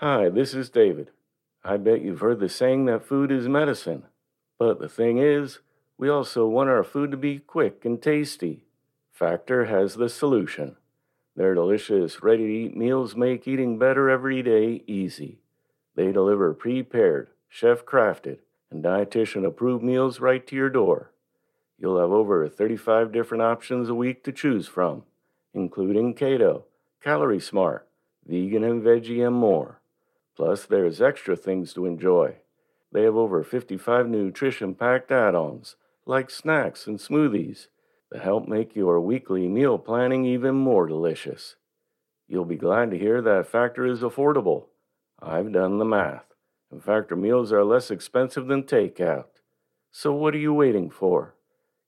Hi, this is David. I bet you've heard the saying that food is medicine. But the thing is, we also want our food to be quick and tasty. Factor has the solution. Their delicious, ready to eat meals make eating better every day easy. They deliver prepared, chef crafted, and dietitian approved meals right to your door. You'll have over 35 different options a week to choose from, including keto, calorie smart, vegan and veggie, and more. Plus, there's extra things to enjoy. They have over 55 nutrition packed add ons, like snacks and smoothies, that help make your weekly meal planning even more delicious. You'll be glad to hear that Factor is affordable. I've done the math, and Factor meals are less expensive than takeout. So, what are you waiting for?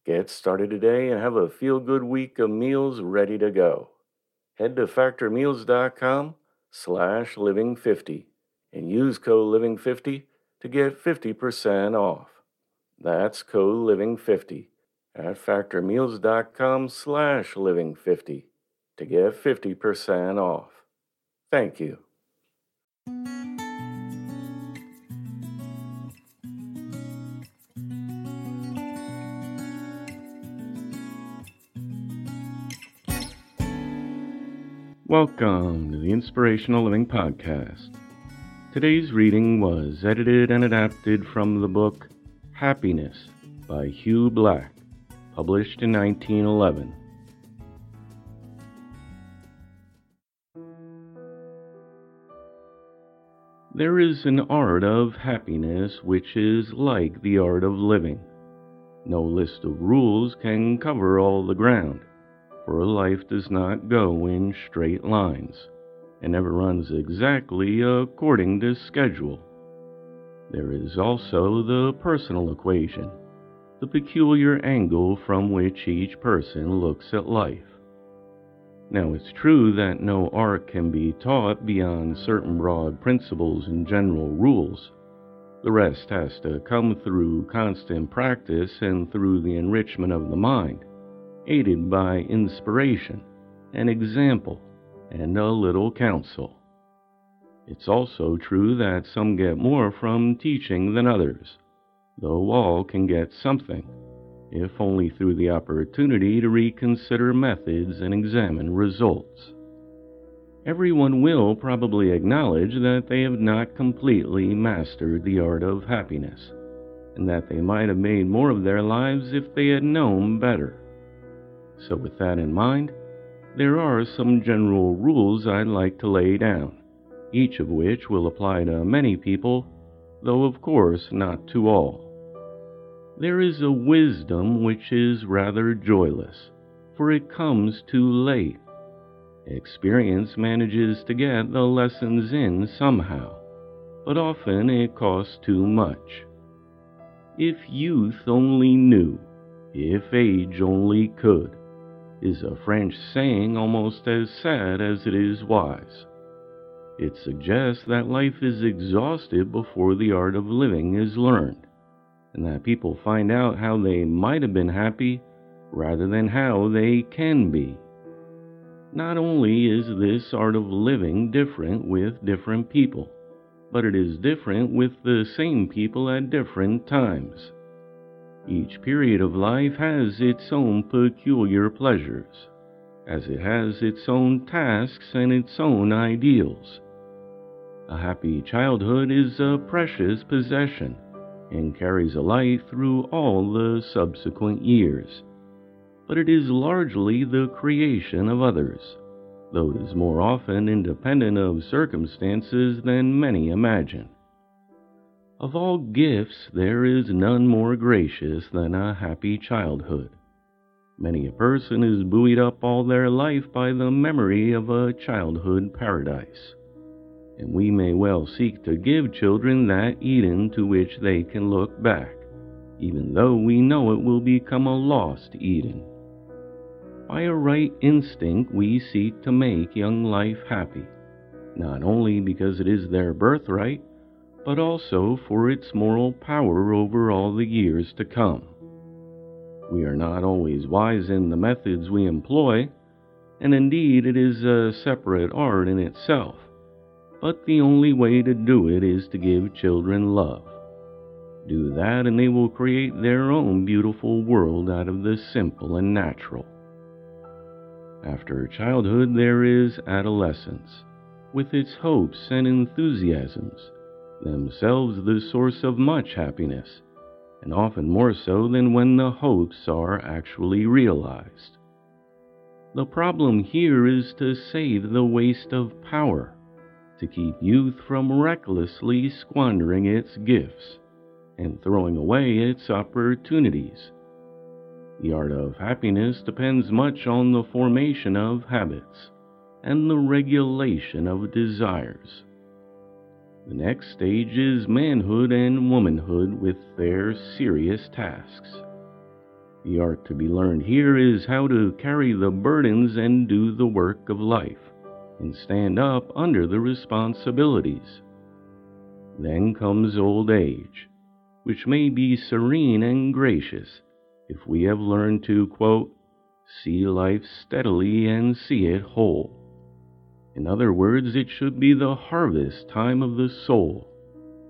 Get started today and have a feel good week of meals ready to go. Head to factormeals.com slash living50 and use code living50 to get 50% off. That's code living50 at factormeals.com slash living50 to get 50% off. Thank you. Welcome to the Inspirational Living Podcast. Today's reading was edited and adapted from the book Happiness by Hugh Black, published in 1911. There is an art of happiness which is like the art of living. No list of rules can cover all the ground, for life does not go in straight lines and never runs exactly according to schedule. There is also the personal equation, the peculiar angle from which each person looks at life. Now, it's true that no art can be taught beyond certain broad principles and general rules. The rest has to come through constant practice and through the enrichment of the mind, aided by inspiration and example and a little counsel. It's also true that some get more from teaching than others, though all can get something, if only through the opportunity to reconsider methods and examine results. Everyone will probably acknowledge that they have not completely mastered the art of happiness, and that they might have made more of their lives if they had known better. So, with that in mind, there are some general rules I'd like to lay down, each of which will apply to many people, though of course not to all. There is a wisdom which is rather joyless, for it comes too late. Experience manages to get the lessons in somehow, but often it costs too much. If youth only knew, if age only could, is a French saying almost as sad as it is wise. It suggests that life is exhausted before the art of living is learned, and that people find out how they might have been happy rather than how they can be. Not only is this art of living different with different people, but it is different with the same people at different times. Each period of life has its own peculiar pleasures, as it has its own tasks and its own ideals. A happy childhood is a precious possession and carries a light through all the subsequent years, but it is largely the creation of others, though it is more often independent of circumstances than many imagine. Of all gifts, there is none more gracious than a happy childhood. Many a person is buoyed up all their life by the memory of a childhood paradise. And we may well seek to give children that Eden to which they can look back, even though we know it will become a lost Eden. By a right instinct, we seek to make young life happy, not only because it is their birthright, but also for its moral power over all the years to come. We are not always wise in the methods we employ, and indeed it is a separate art in itself. but the only way to do it is to give children love. Do that, and they will create their own beautiful world out of the simple and natural. After childhood, there is adolescence, with its hopes and enthusiasms, themselves the source of much happiness, and often more so than when the hopes are actually realized. The problem here is to save the waste of power, to keep youth from recklessly squandering its gifts and throwing away its opportunities. The art of happiness depends much on the formation of habits and the regulation of desires. The next stage is manhood and womanhood with their serious tasks. The art to be learned here is how to carry the burdens and do the work of life, and stand up under the responsibilities. Then comes old age, which may be serene and gracious if we have learned to, quote, see life steadily and see it whole. In other words, it should be the harvest time of the soul,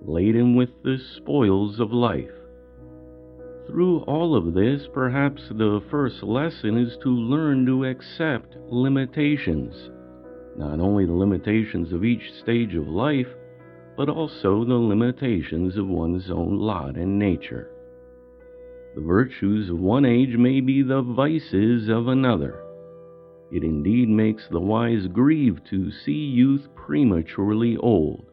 laden with the spoils of life. Through all of this, perhaps the first lesson is to learn to accept limitations. Not only the limitations of each stage of life, but also the limitations of one's own lot and nature. The virtues of one age may be the vices of another. It indeed makes the wise grieve to see youth prematurely old,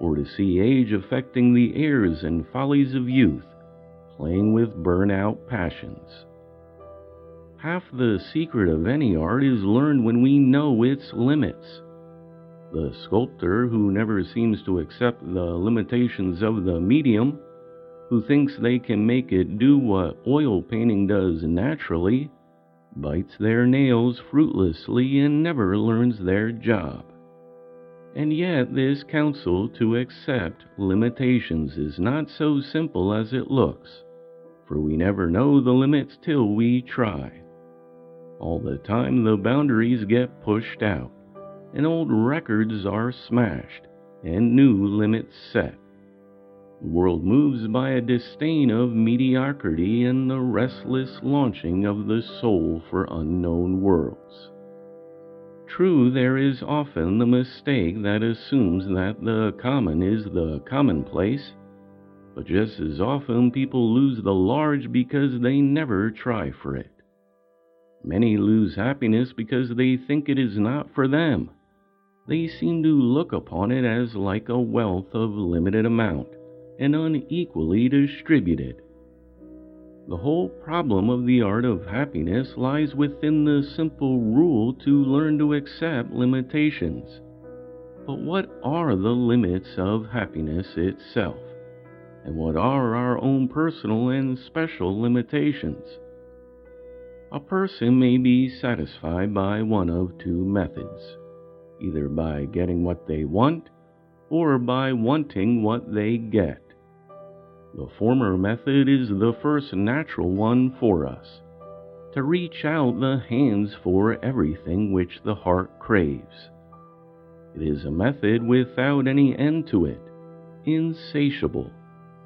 or to see age affecting the airs and follies of youth, playing with burn out passions. Half the secret of any art is learned when we know its limits. The sculptor who never seems to accept the limitations of the medium, who thinks they can make it do what oil painting does naturally, bites their nails fruitlessly and never learns their job. And yet, this counsel to accept limitations is not so simple as it looks, for we never know the limits till we try. All the time, the boundaries get pushed out and old records are smashed and new limits set. The world moves by a disdain of mediocrity and the restless launching of the soul for unknown worlds. True, there is often the mistake that assumes that the common is the commonplace, but just as often people lose the large because they never try for it. Many lose happiness because they think it is not for them they seem to look upon it as like a wealth of limited amount and unequally distributed. The whole problem of the art of happiness lies within the simple rule to learn to accept limitations. But what are the limits of happiness itself? And what are our own personal and special limitations? A person may be satisfied by one of two methods either by getting what they want or by wanting what they get. The former method is the first natural one for us to reach out the hands for everything which the heart craves. It is a method without any end to it, insatiable,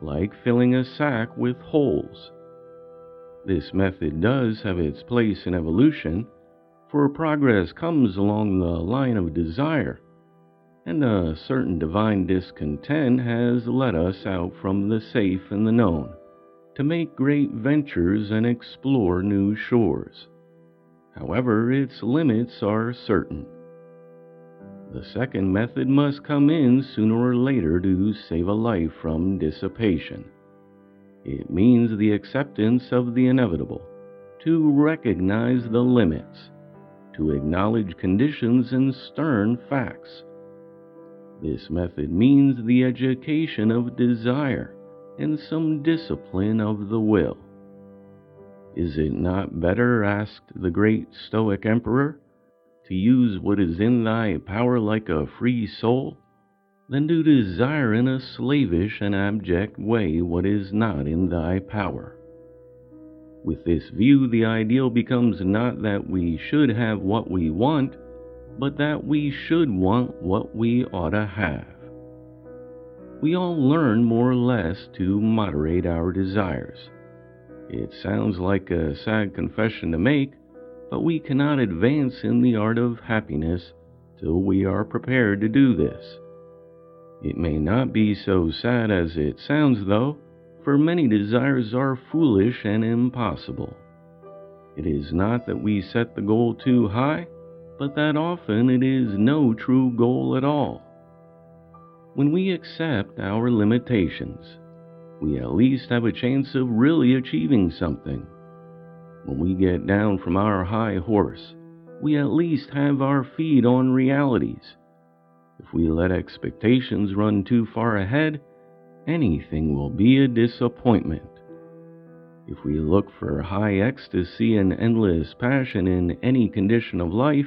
like filling a sack with holes. This method does have its place in evolution for progress comes along the line of desire, and a certain divine discontent has led us out from the safe and the known to make great ventures and explore new shores. However, its limits are certain. The second method must come in sooner or later to save a life from dissipation. It means the acceptance of the inevitable, to recognize the limits, to acknowledge conditions and stern facts. This method means the education of desire and some discipline of the will. Is it not better, asked the great Stoic emperor, to use what is in thy power like a free soul, than to desire in a slavish and abject way what is not in thy power? With this view, the ideal becomes not that we should have what we want, but that we should want what we ought to have. We all learn more or less to moderate our desires. It sounds like a sad confession to make, but we cannot advance in the art of happiness till we are prepared to do this. It may not be so sad as it sounds, though, for many desires are foolish and impossible. It is not that we set the goal too high, but that often it is no true goal at all. When we accept our limitations, we at least have a chance of really achieving something. When we get down from our high horse, we at least have our feet on realities. If we let expectations run too far ahead, anything will be a disappointment. If we look for high ecstasy and endless passion in any condition of life,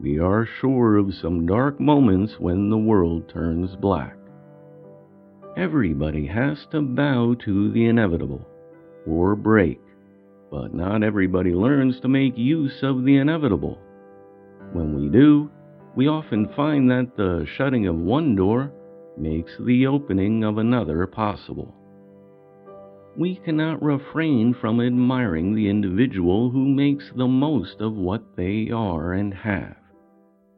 we are sure of some dark moments when the world turns black. Everybody has to bow to the inevitable, or break, but not everybody learns to make use of the inevitable. When we do, we often find that the shutting of one door makes the opening of another possible we cannot refrain from admiring the individual who makes the most of what they are and have.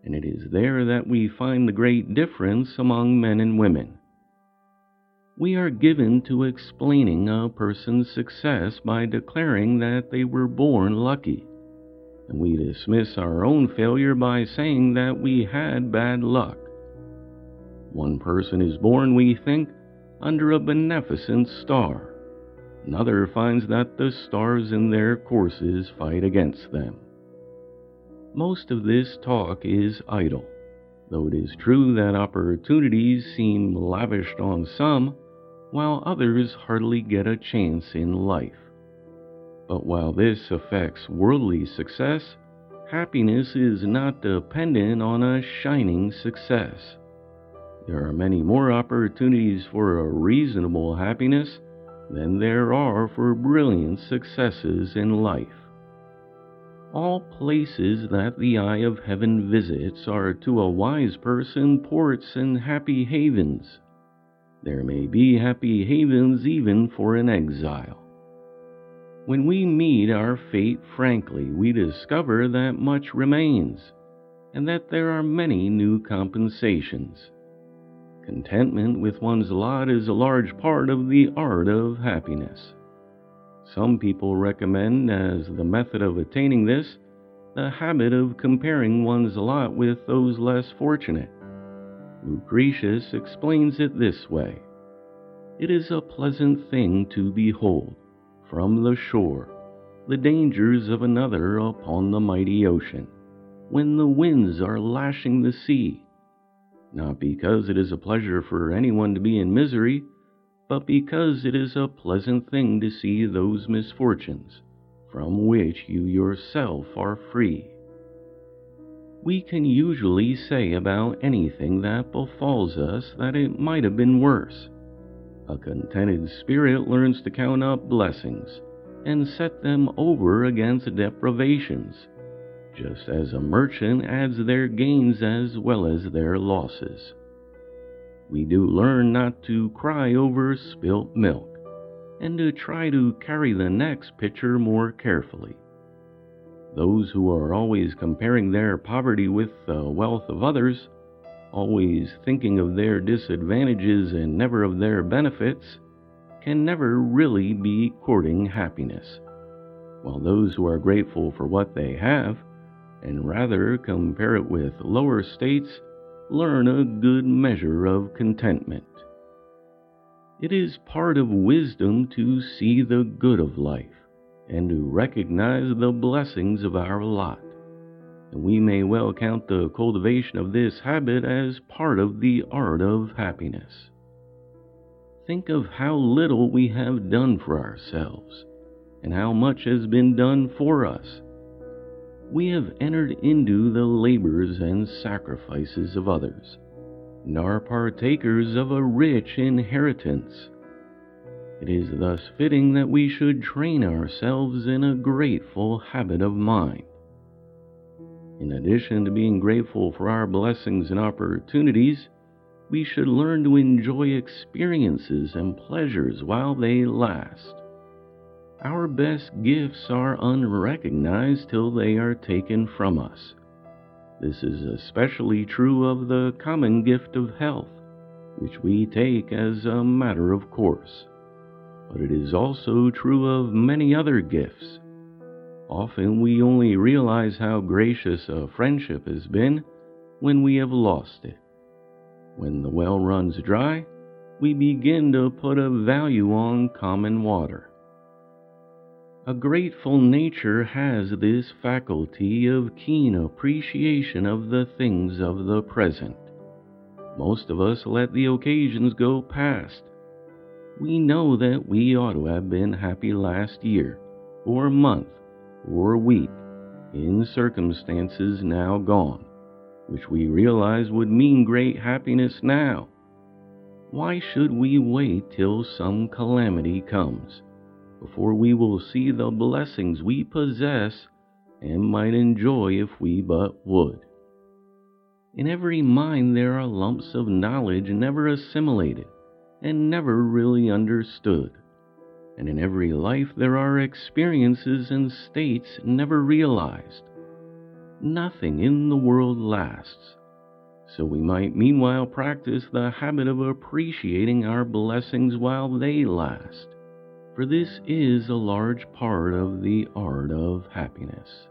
And it is there that we find the great difference among men and women. We are given to explaining a person's success by declaring that they were born lucky, and we dismiss our own failure by saying that we had bad luck. One person is born, we think, under a beneficent star Another finds that the stars in their courses fight against them. Most of this talk is idle, though it is true that opportunities seem lavished on some, while others hardly get a chance in life. But while this affects worldly success, happiness is not dependent on a shining success. There are many more opportunities for a reasonable happiness than there are for brilliant successes in life. All places that the eye of heaven visits are to a wise person ports and happy havens. There may be happy havens even for an exile. When we meet our fate frankly, we discover that much remains, and that there are many new compensations. Contentment with one's lot is a large part of the art of happiness. Some people recommend, as the method of attaining this, the habit of comparing one's lot with those less fortunate. Lucretius explains it this way It is a pleasant thing to behold, from the shore, the dangers of another upon the mighty ocean, when the winds are lashing the sea not because it is a pleasure for anyone to be in misery, but because it is a pleasant thing to see those misfortunes from which you yourself are free. We can usually say about anything that befalls us that it might have been worse. A contented spirit learns to count up blessings and set them over against deprivations just as a merchant adds their gains as well as their losses. We do learn not to cry over spilt milk, and to try to carry the next pitcher more carefully. Those who are always comparing their poverty with the wealth of others, always thinking of their disadvantages and never of their benefits, can never really be courting happiness, while those who are grateful for what they have and rather compare it with lower states, learn a good measure of contentment. It is part of wisdom to see the good of life and to recognize the blessings of our lot. And we may well count the cultivation of this habit as part of the art of happiness. Think of how little we have done for ourselves, and how much has been done for us we have entered into the labors and sacrifices of others, and are partakers of a rich inheritance. It is thus fitting that we should train ourselves in a grateful habit of mind. In addition to being grateful for our blessings and opportunities, we should learn to enjoy experiences and pleasures while they last. Our best gifts are unrecognized till they are taken from us. This is especially true of the common gift of health, which we take as a matter of course. But it is also true of many other gifts. Often we only realize how gracious a friendship has been when we have lost it. When the well runs dry, we begin to put a value on common water. A grateful nature has this faculty of keen appreciation of the things of the present. Most of us let the occasions go past. We know that we ought to have been happy last year, or month, or week, in circumstances now gone which we realize would mean great happiness now. Why should we wait till some calamity comes before we will see the blessings we possess and might enjoy if we but would? In every mind there are lumps of knowledge never assimilated and never really understood. And in every life there are experiences and states never realized nothing in the world lasts. So we might meanwhile practice the habit of appreciating our blessings while they last, for this is a large part of the art of happiness.